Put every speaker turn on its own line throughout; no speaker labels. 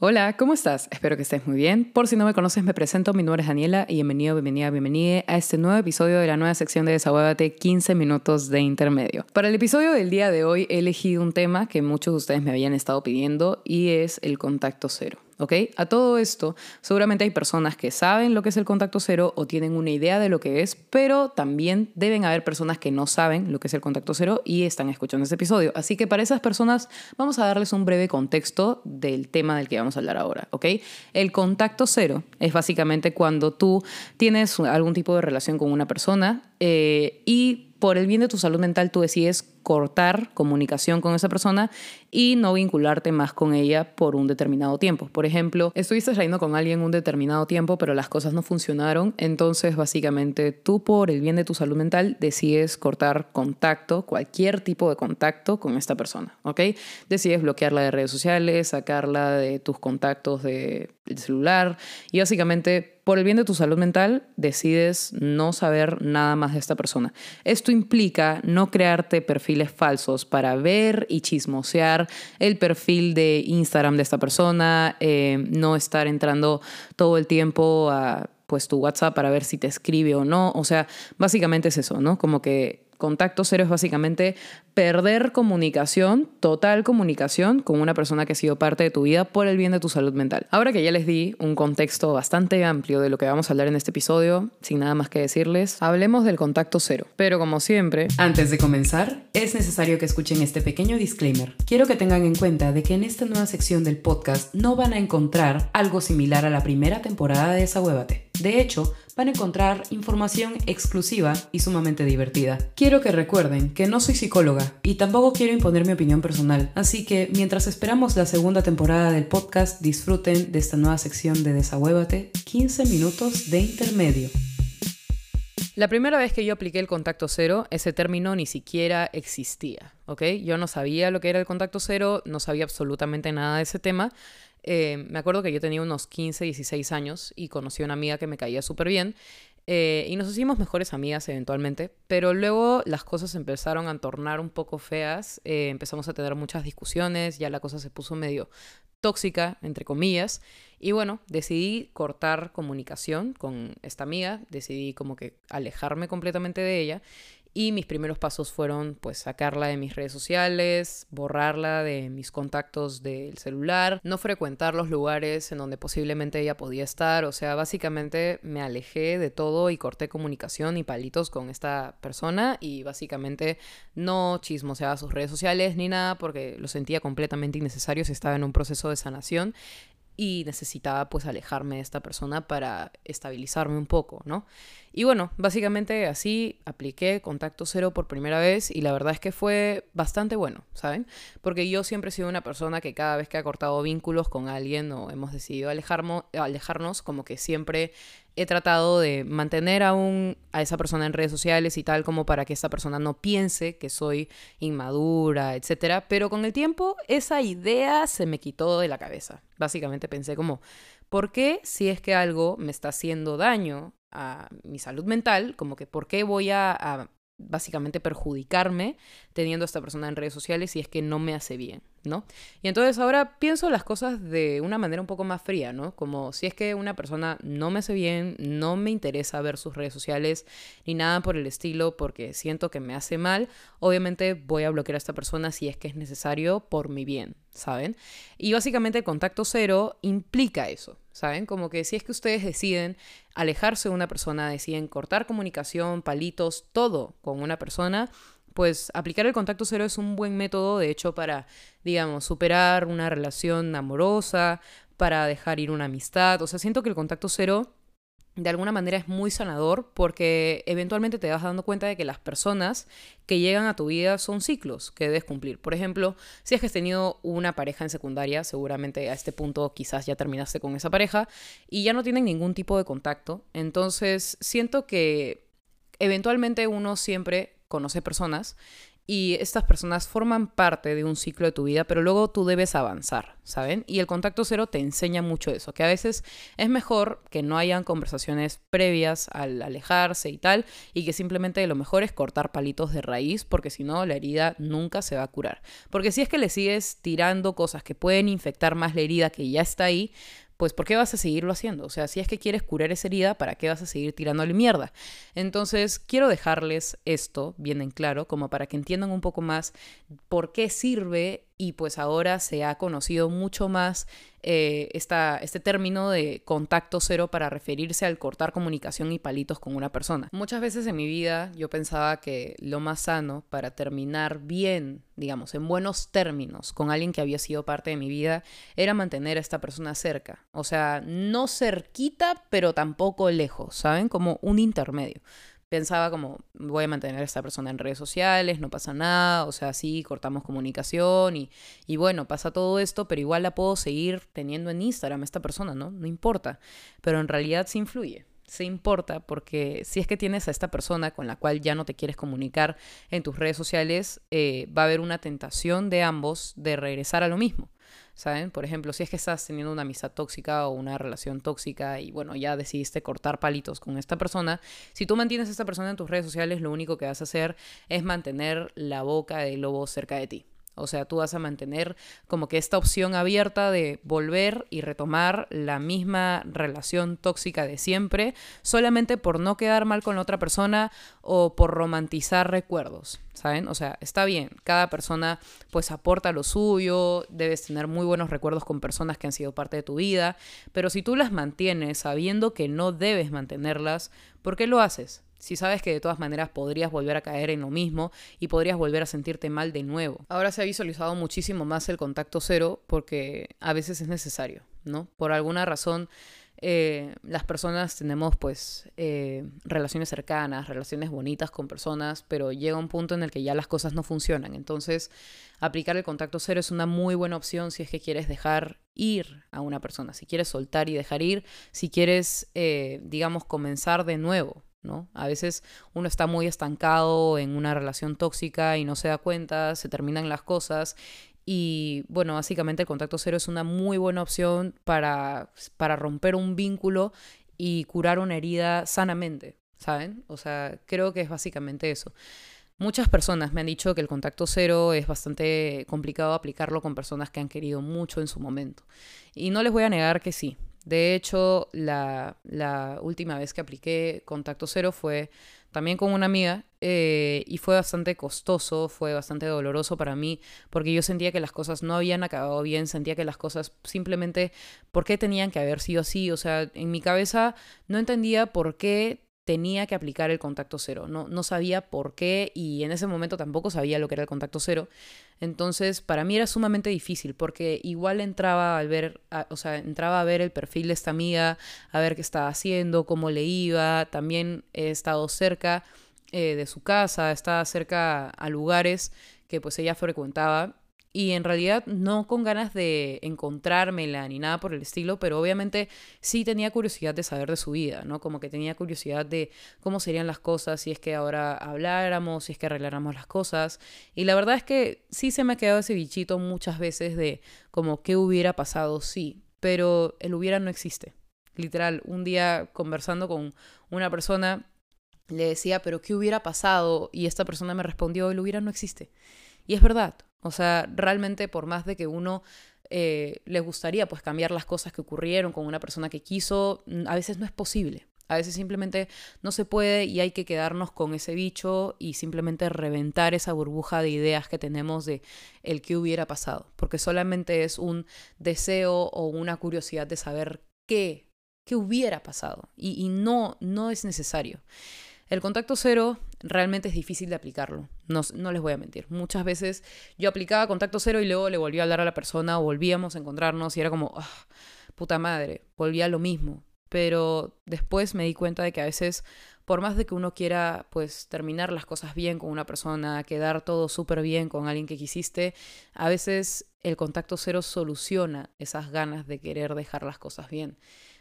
Hola, ¿cómo estás? Espero que estés muy bien. Por si no me conoces, me presento. Mi nombre es Daniela y bienvenido, bienvenida, bienvenida a este nuevo episodio de la nueva sección de Desahuévate 15 minutos de intermedio. Para el episodio del día de hoy he elegido un tema que muchos de ustedes me habían estado pidiendo y es el contacto cero. ¿Ok? A todo esto, seguramente hay personas que saben lo que es el contacto cero o tienen una idea de lo que es, pero también deben haber personas que no saben lo que es el contacto cero y están escuchando este episodio. Así que para esas personas vamos a darles un breve contexto del tema del que vamos a hablar ahora, ¿ok? El contacto cero es básicamente cuando tú tienes algún tipo de relación con una persona eh, y por el bien de tu salud mental tú decides cortar comunicación con esa persona y no vincularte más con ella por un determinado tiempo. Por ejemplo, estuviste saliendo con alguien un determinado tiempo, pero las cosas no funcionaron, entonces básicamente tú por el bien de tu salud mental decides cortar contacto, cualquier tipo de contacto con esta persona, ¿ok? Decides bloquearla de redes sociales, sacarla de tus contactos de celular y básicamente por el bien de tu salud mental, decides no saber nada más de esta persona. Esto implica no crearte perfiles falsos para ver y chismosear el perfil de Instagram de esta persona, eh, no estar entrando todo el tiempo a pues tu WhatsApp para ver si te escribe o no. O sea, básicamente es eso, ¿no? Como que Contacto cero es básicamente perder comunicación, total comunicación con una persona que ha sido parte de tu vida por el bien de tu salud mental. Ahora que ya les di un contexto bastante amplio de lo que vamos a hablar en este episodio, sin nada más que decirles, hablemos del contacto cero. Pero como siempre,
antes de comenzar, es necesario que escuchen este pequeño disclaimer. Quiero que tengan en cuenta de que en esta nueva sección del podcast no van a encontrar algo similar a la primera temporada de esa huevate. De hecho, van a encontrar información exclusiva y sumamente divertida. Quiero que recuerden que no soy psicóloga y tampoco quiero imponer mi opinión personal, así que mientras esperamos la segunda temporada del podcast, disfruten de esta nueva sección de Desahuévate, 15 minutos de intermedio.
La primera vez que yo apliqué el contacto cero, ese término ni siquiera existía, ¿ok? Yo no sabía lo que era el contacto cero, no sabía absolutamente nada de ese tema, eh, me acuerdo que yo tenía unos 15, 16 años y conocí a una amiga que me caía súper bien. Eh, y nos hicimos mejores amigas eventualmente, pero luego las cosas empezaron a tornar un poco feas, eh, empezamos a tener muchas discusiones, ya la cosa se puso medio tóxica, entre comillas, y bueno, decidí cortar comunicación con esta amiga, decidí como que alejarme completamente de ella y mis primeros pasos fueron pues sacarla de mis redes sociales, borrarla de mis contactos del celular, no frecuentar los lugares en donde posiblemente ella podía estar, o sea, básicamente me alejé de todo y corté comunicación y palitos con esta persona y básicamente no chismoseaba sus redes sociales ni nada porque lo sentía completamente innecesario si estaba en un proceso de sanación y necesitaba pues alejarme de esta persona para estabilizarme un poco, ¿no? Y bueno, básicamente así apliqué contacto cero por primera vez y la verdad es que fue bastante bueno, ¿saben? Porque yo siempre he sido una persona que cada vez que ha cortado vínculos con alguien o hemos decidido alejarnos, alejarnos como que siempre he tratado de mantener aún a esa persona en redes sociales y tal como para que esa persona no piense que soy inmadura, etc. Pero con el tiempo esa idea se me quitó de la cabeza. Básicamente pensé como, ¿por qué si es que algo me está haciendo daño a mi salud mental, como que por qué voy a, básicamente perjudicarme teniendo a esta persona en redes sociales si es que no me hace bien, ¿no? Y entonces ahora pienso las cosas de una manera un poco más fría, ¿no? Como si es que una persona no me hace bien, no me interesa ver sus redes sociales ni nada por el estilo porque siento que me hace mal, obviamente voy a bloquear a esta persona si es que es necesario por mi bien, ¿saben? Y básicamente el contacto cero implica eso, ¿saben? Como que si es que ustedes deciden alejarse de una persona, deciden cortar comunicación, palitos, todo con una persona, pues aplicar el contacto cero es un buen método, de hecho, para, digamos, superar una relación amorosa, para dejar ir una amistad. O sea, siento que el contacto cero de alguna manera es muy sanador porque eventualmente te vas dando cuenta de que las personas que llegan a tu vida son ciclos que debes cumplir. Por ejemplo, si es que has tenido una pareja en secundaria, seguramente a este punto quizás ya terminaste con esa pareja y ya no tienen ningún tipo de contacto. Entonces, siento que eventualmente uno siempre conoce personas y estas personas forman parte de un ciclo de tu vida, pero luego tú debes avanzar, ¿saben? Y el contacto cero te enseña mucho eso, que a veces es mejor que no hayan conversaciones previas al alejarse y tal, y que simplemente lo mejor es cortar palitos de raíz, porque si no, la herida nunca se va a curar. Porque si es que le sigues tirando cosas que pueden infectar más la herida que ya está ahí, pues ¿por qué vas a seguirlo haciendo? O sea, si es que quieres curar esa herida, ¿para qué vas a seguir tirándole mierda? Entonces, quiero dejarles esto bien en claro, como para que entiendan un poco más por qué sirve y pues ahora se ha conocido mucho más eh, este término de contacto cero para referirse al cortar comunicación y palitos con una persona. Muchas veces en mi vida yo pensaba que lo más sano para terminar bien, digamos, en buenos términos con alguien que había sido parte de mi vida era mantener a esta persona cerca. O sea, no cerquita, pero tampoco lejos, ¿saben? Como un intermedio pensaba como, voy a mantener a esta persona en redes sociales, no pasa nada, o sea, sí, cortamos comunicación y, y bueno, pasa todo esto, pero igual la puedo seguir teniendo en Instagram esta persona, ¿no? No importa, pero en realidad sí influye. Se importa porque si es que tienes a esta persona con la cual ya no te quieres comunicar en tus redes sociales, eh, va a haber una tentación de ambos de regresar a lo mismo. ¿Saben? Por ejemplo, si es que estás teniendo una amistad tóxica o una relación tóxica y bueno, ya decidiste cortar palitos con esta persona, si tú mantienes a esta persona en tus redes sociales, lo único que vas a hacer es mantener la boca del lobo cerca de ti. O sea, tú vas a mantener como que esta opción abierta de volver y retomar la misma relación tóxica de siempre, solamente por no quedar mal con la otra persona o por romantizar recuerdos, ¿saben? O sea, está bien, cada persona pues aporta lo suyo, debes tener muy buenos recuerdos con personas que han sido parte de tu vida, pero si tú las mantienes sabiendo que no debes mantenerlas, ¿por qué lo haces? Si sabes que de todas maneras podrías volver a caer en lo mismo y podrías volver a sentirte mal de nuevo. Ahora se ha visualizado muchísimo más el contacto cero porque a veces es necesario, ¿no? Por alguna razón eh, las personas tenemos pues eh, relaciones cercanas, relaciones bonitas con personas, pero llega un punto en el que ya las cosas no funcionan. Entonces, aplicar el contacto cero es una muy buena opción si es que quieres dejar ir a una persona, si quieres soltar y dejar ir, si quieres, eh, digamos, comenzar de nuevo. ¿No? A veces uno está muy estancado en una relación tóxica y no se da cuenta, se terminan las cosas y bueno, básicamente el contacto cero es una muy buena opción para, para romper un vínculo y curar una herida sanamente, ¿saben? O sea, creo que es básicamente eso. Muchas personas me han dicho que el contacto cero es bastante complicado aplicarlo con personas que han querido mucho en su momento. Y no les voy a negar que sí, de hecho, la, última vez que apliqué contacto cero fue también con una amiga eh, y fue bastante costoso, fue bastante doloroso para mí porque yo sentía que las cosas no habían acabado bien, sentía que las cosas simplemente, ¿por qué tenían que haber sido así? O sea, en mi cabeza no entendía por qué tenía que aplicar el contacto cero. No, no sabía por qué y en ese momento tampoco sabía lo que era el contacto cero. Entonces, para mí era sumamente difícil porque igual entraba al ver, o sea, entraba a ver el perfil de esta amiga, a ver qué estaba haciendo, cómo le iba. También he estado cerca eh, de su casa, estaba cerca a lugares que pues ella frecuentaba y en realidad no con ganas de encontrármela ni nada por el estilo, pero obviamente sí tenía curiosidad de saber de su vida, ¿no? Como que tenía curiosidad de cómo serían las cosas si es que ahora habláramos, si es que arregláramos las cosas. Y la verdad es que sí se me ha quedado ese bichito muchas veces de como qué hubiera pasado sí, pero el hubiera no existe. Literal, un día conversando con una persona le decía, pero ¿qué hubiera pasado? Y esta persona me respondió, el hubiera no existe. Y es verdad, o sea, realmente por más de que uno eh, le gustaría pues cambiar las cosas que ocurrieron con una persona que quiso, a veces no es posible. A veces simplemente no se puede y hay que quedarnos con ese bicho y simplemente reventar esa burbuja de ideas que tenemos de el que hubiera pasado, porque solamente es un deseo o una curiosidad de saber qué, qué hubiera pasado y, y no, no es necesario. El contacto cero realmente es difícil de aplicarlo, no, les voy a mentir. Muchas veces yo aplicaba contacto cero y luego le volví a hablar a la persona, o volvíamos a encontrarnos y era como, ah, puta madre, volvía a lo mismo. Pero después me di cuenta de que a veces, por más de que uno quiera pues terminar las cosas bien con una persona, quedar todo súper bien con alguien que quisiste, a veces el contacto cero soluciona esas ganas de querer dejar las cosas bien.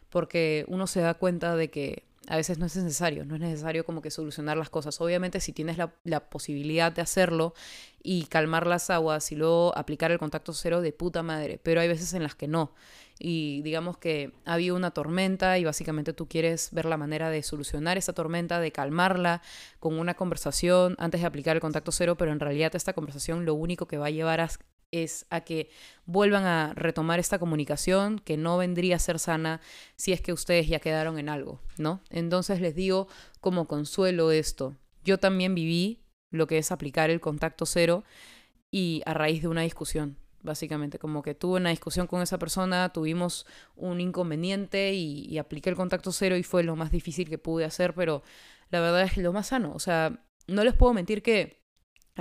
porque uno se da cuenta de que a veces no es necesario, no es necesario como que solucionar las cosas. Obviamente si tienes la, posibilidad de hacerlo y calmar las aguas y luego aplicar el contacto cero de puta madre, pero hay veces en las que no. Y digamos que ha habido una tormenta y básicamente tú quieres ver la manera de solucionar esa tormenta, de calmarla con una conversación antes de aplicar el contacto cero, pero en realidad esta conversación lo único que va a llevar a, es a que vuelvan a retomar esta comunicación que no vendría a ser sana si es que ustedes ya quedaron en algo, ¿no? Entonces les digo como consuelo esto. Yo también viví lo que es aplicar el contacto cero y a raíz de una discusión, básicamente, como que tuve una discusión con esa persona, tuvimos un inconveniente y, apliqué el contacto cero y fue lo más difícil que pude hacer, pero la verdad es lo más sano, o sea, no les puedo mentir que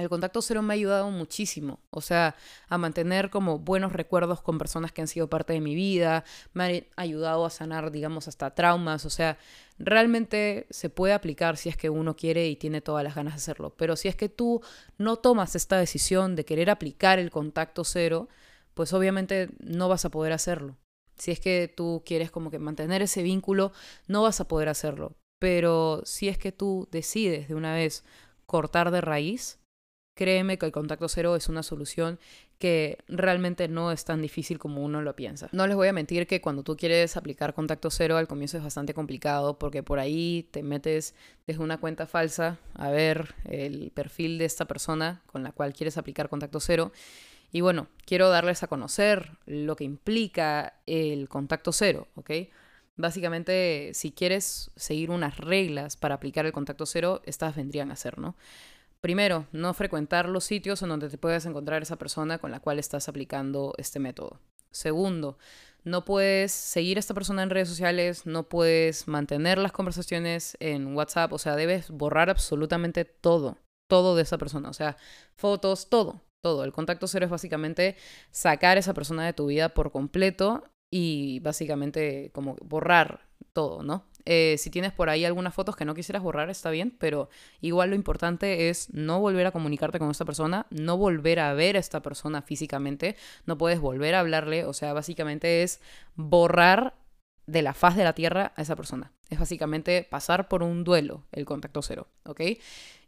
el contacto cero me ha ayudado muchísimo, o sea, a mantener como buenos recuerdos con personas que han sido parte de mi vida, me ha ayudado a sanar, digamos, hasta traumas, o sea, realmente se puede aplicar si es que uno quiere y tiene todas las ganas de hacerlo, pero si es que tú no tomas esta decisión de querer aplicar el contacto cero, pues obviamente no vas a poder hacerlo. Si es que tú quieres como que mantener ese vínculo, no vas a poder hacerlo. Pero si es que tú decides de una vez cortar de raíz, créeme que el contacto cero es una solución que realmente no es tan difícil como uno lo piensa. No les voy a mentir que cuando tú quieres aplicar contacto cero al comienzo es bastante complicado porque por ahí te metes desde una cuenta falsa a ver el perfil de esta persona con la cual quieres aplicar contacto cero. Y bueno, quiero darles a conocer lo que implica el contacto cero, ¿ok? Básicamente, si quieres seguir unas reglas para aplicar el contacto cero, estas vendrían a ser, ¿no? Primero, no frecuentar los sitios en donde te puedas encontrar esa persona con la cual estás aplicando este método. Segundo, no puedes seguir a esta persona en redes sociales, no puedes mantener las conversaciones en WhatsApp, o sea, debes borrar absolutamente todo, todo de esa persona, o sea, fotos, todo, todo. El contacto cero es básicamente sacar a esa persona de tu vida por completo y básicamente como borrar todo, ¿no? Eh, si tienes por ahí algunas fotos que no quisieras borrar, está bien, pero igual lo importante es no volver a comunicarte con esta persona, no volver a ver a esta persona físicamente, no puedes volver a hablarle, o sea, básicamente es borrar de la faz de la tierra a esa persona. Es básicamente pasar por un duelo, el contacto cero, ¿ok?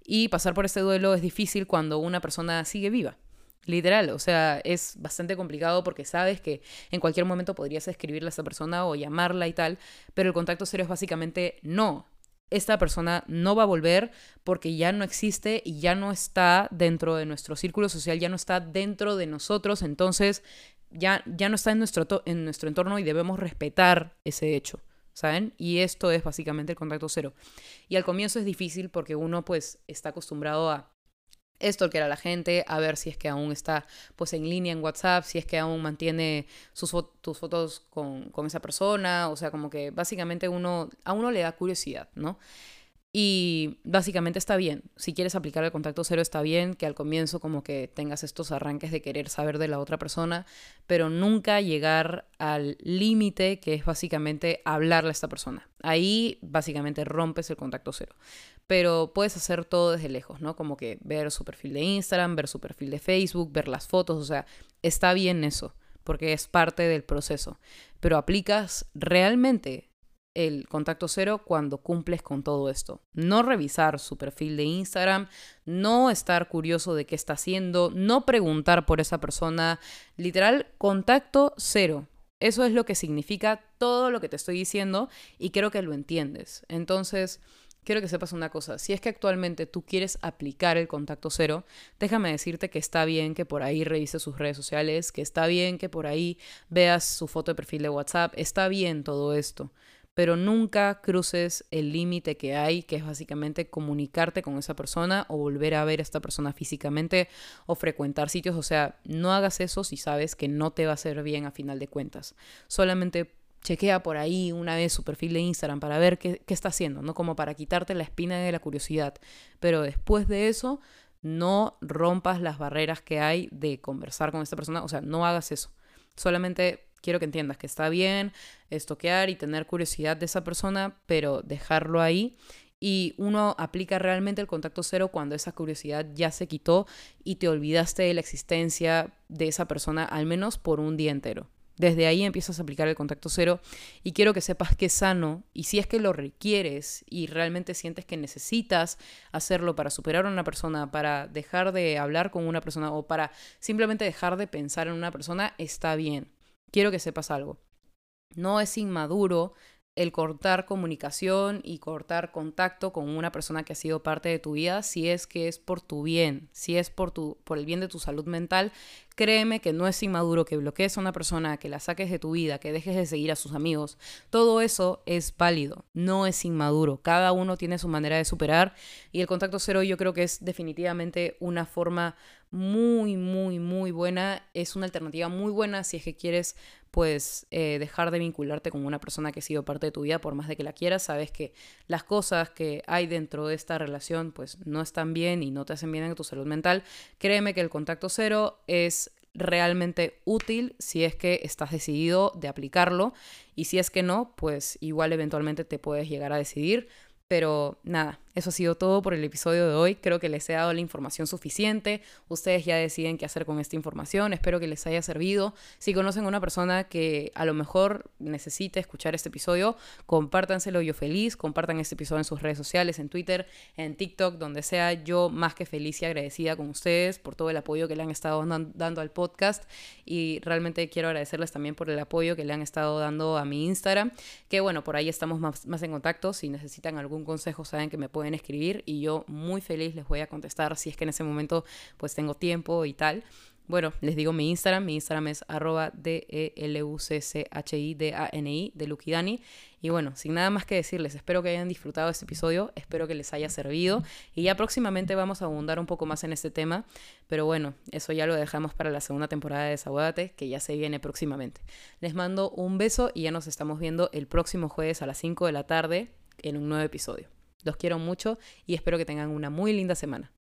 Y pasar por este duelo es difícil cuando una persona sigue viva. Literal, o sea, es bastante complicado porque sabes que en cualquier momento podrías escribirle a esa persona o llamarla y tal, pero el contacto cero es básicamente no. Esta persona no va a volver porque ya no existe y ya no está dentro de nuestro círculo social, ya no está dentro de nosotros, entonces ya, ya no está en nuestro, en nuestro entorno y debemos respetar ese hecho. ¿saben? Y esto es básicamente el contacto cero. Y al comienzo es difícil porque uno pues está acostumbrado a esto que era la gente, a ver si es que aún está pues en línea en WhatsApp, si es que aún mantiene sus tus fotos con, con, esa persona, o sea, como que básicamente uno, a uno le da curiosidad, ¿no? Y básicamente está bien, si quieres aplicar el contacto cero está bien, que al comienzo como que tengas estos arranques de querer saber de la otra persona, pero nunca llegar al límite que es básicamente hablarle a esta persona. Ahí básicamente rompes el contacto cero pero puedes hacer todo desde lejos, ¿no? Como que ver su perfil de Instagram, ver su perfil de Facebook, ver las fotos, o sea, está bien eso, porque es parte del proceso, pero aplicas realmente el contacto cero cuando cumples con todo esto. No revisar su perfil de Instagram, no estar curioso de qué está haciendo, no preguntar por esa persona, literal, contacto cero. Eso es lo que significa todo lo que te estoy diciendo y creo que lo entiendes. Entonces, quiero que sepas una cosa. Si es que actualmente tú quieres aplicar el contacto cero, déjame decirte que está bien que por ahí revises sus redes sociales, que está bien que por ahí veas su foto de perfil de WhatsApp, está bien todo esto. Pero nunca cruces el límite que hay, que es básicamente comunicarte con esa persona o volver a ver a esta persona físicamente o frecuentar sitios. O sea, no hagas eso si sabes que no te va a hacer bien a final de cuentas. Solamente chequea por ahí una vez su perfil de Instagram para ver qué, está haciendo, ¿no? Como para quitarte la espina de la curiosidad. Pero después de eso, no rompas las barreras que hay de conversar con esta persona, o sea, no hagas eso. Solamente quiero que entiendas que está bien estoquear y tener curiosidad de esa persona, pero dejarlo ahí. Y uno aplica realmente el contacto cero cuando esa curiosidad ya se quitó y te olvidaste de la existencia de esa persona al menos por un día entero. Desde ahí empiezas a aplicar el contacto cero y quiero que sepas que es sano y si es que lo requieres y realmente sientes que necesitas hacerlo para superar a una persona, para dejar de hablar con una persona o para simplemente dejar de pensar en una persona, está bien. Quiero que sepas algo. No es inmaduro el cortar comunicación y cortar contacto con una persona que ha sido parte de tu vida si es que es por tu bien, si es por tu por el bien de tu salud mental, créeme que no es inmaduro que bloquees a una persona, que la saques de tu vida, que dejes de seguir a sus amigos. Todo eso es válido, no es inmaduro. Cada uno tiene su manera de superar y el contacto cero yo creo que es definitivamente una forma muy, muy, muy buena. Es una alternativa muy buena si es que quieres pues dejar de vincularte con una persona que ha sido parte de tu vida por más de que la quieras, sabes que las cosas que hay dentro de esta relación pues no están bien y no te hacen bien en tu salud mental, créeme que el contacto cero es realmente útil si es que estás decidido de aplicarlo. Y si es que no, pues igual eventualmente te puedes llegar a decidir. Pero nada, eso ha sido todo por el episodio de hoy. Creo que les he dado la información suficiente. Ustedes ya deciden qué hacer con esta información. Espero que les haya servido. Si conocen a una persona que a lo mejor necesite escuchar este episodio, compártanselo yo feliz. Compartan este episodio en sus redes sociales, en Twitter, en TikTok, donde sea. Yo más que feliz y agradecida con ustedes por todo el apoyo que le han estado dando al podcast. Y realmente quiero agradecerles también por el apoyo que le han estado dando a mi Instagram. Que bueno, por ahí estamos más, más en contacto. Si necesitan algún consejo, saben que me pueden escribir y yo muy feliz les voy a contestar si es que en ese momento pues tengo tiempo y tal. Bueno, les digo mi Instagram. Mi Instagram es arroba D-E-L-U-C-C-H-I-D-A-N-I de Lukidani. Y bueno, sin nada más que decirles, espero que hayan disfrutado este episodio, espero que les haya servido. Y ya próximamente vamos a abundar un poco más en este tema. Pero bueno, eso ya lo dejamos para la segunda temporada de Desaguádate, que ya se viene próximamente. Les mando un beso y ya nos estamos viendo el próximo jueves a las 5 de la tarde en un nuevo episodio. Los quiero mucho y espero que tengan una muy linda semana.